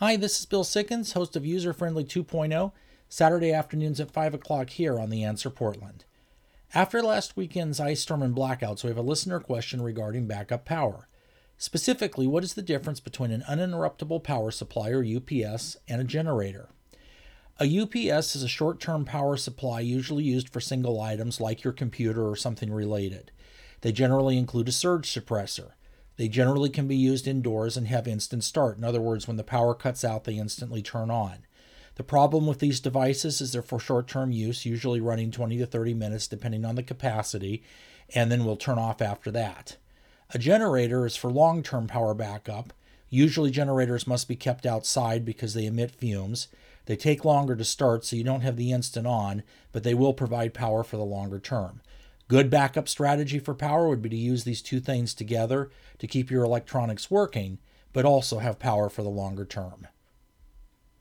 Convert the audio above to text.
Hi, this is Bill Sickens, host of User Friendly 2.0, Saturday afternoons at 5 o'clock here on The Answer Portland. After last weekend's ice storm and blackouts, we have a listener question regarding backup power. Specifically, what is the difference between an uninterruptible power supply or UPS and a generator? A UPS is a short term power supply usually used for single items like your computer or something related. They generally include a surge suppressor. They generally can be used indoors and have instant start. In other words, when the power cuts out, they instantly turn on. The problem with these devices is they're for short term use, usually running 20 to 30 minutes depending on the capacity, and then will turn off after that. A generator is for long term power backup. Usually, generators must be kept outside because they emit fumes. They take longer to start, so you don't have the instant on, but they will provide power for the longer term. Good backup strategy for power would be to use these two things together to keep your electronics working, but also have power for the longer term.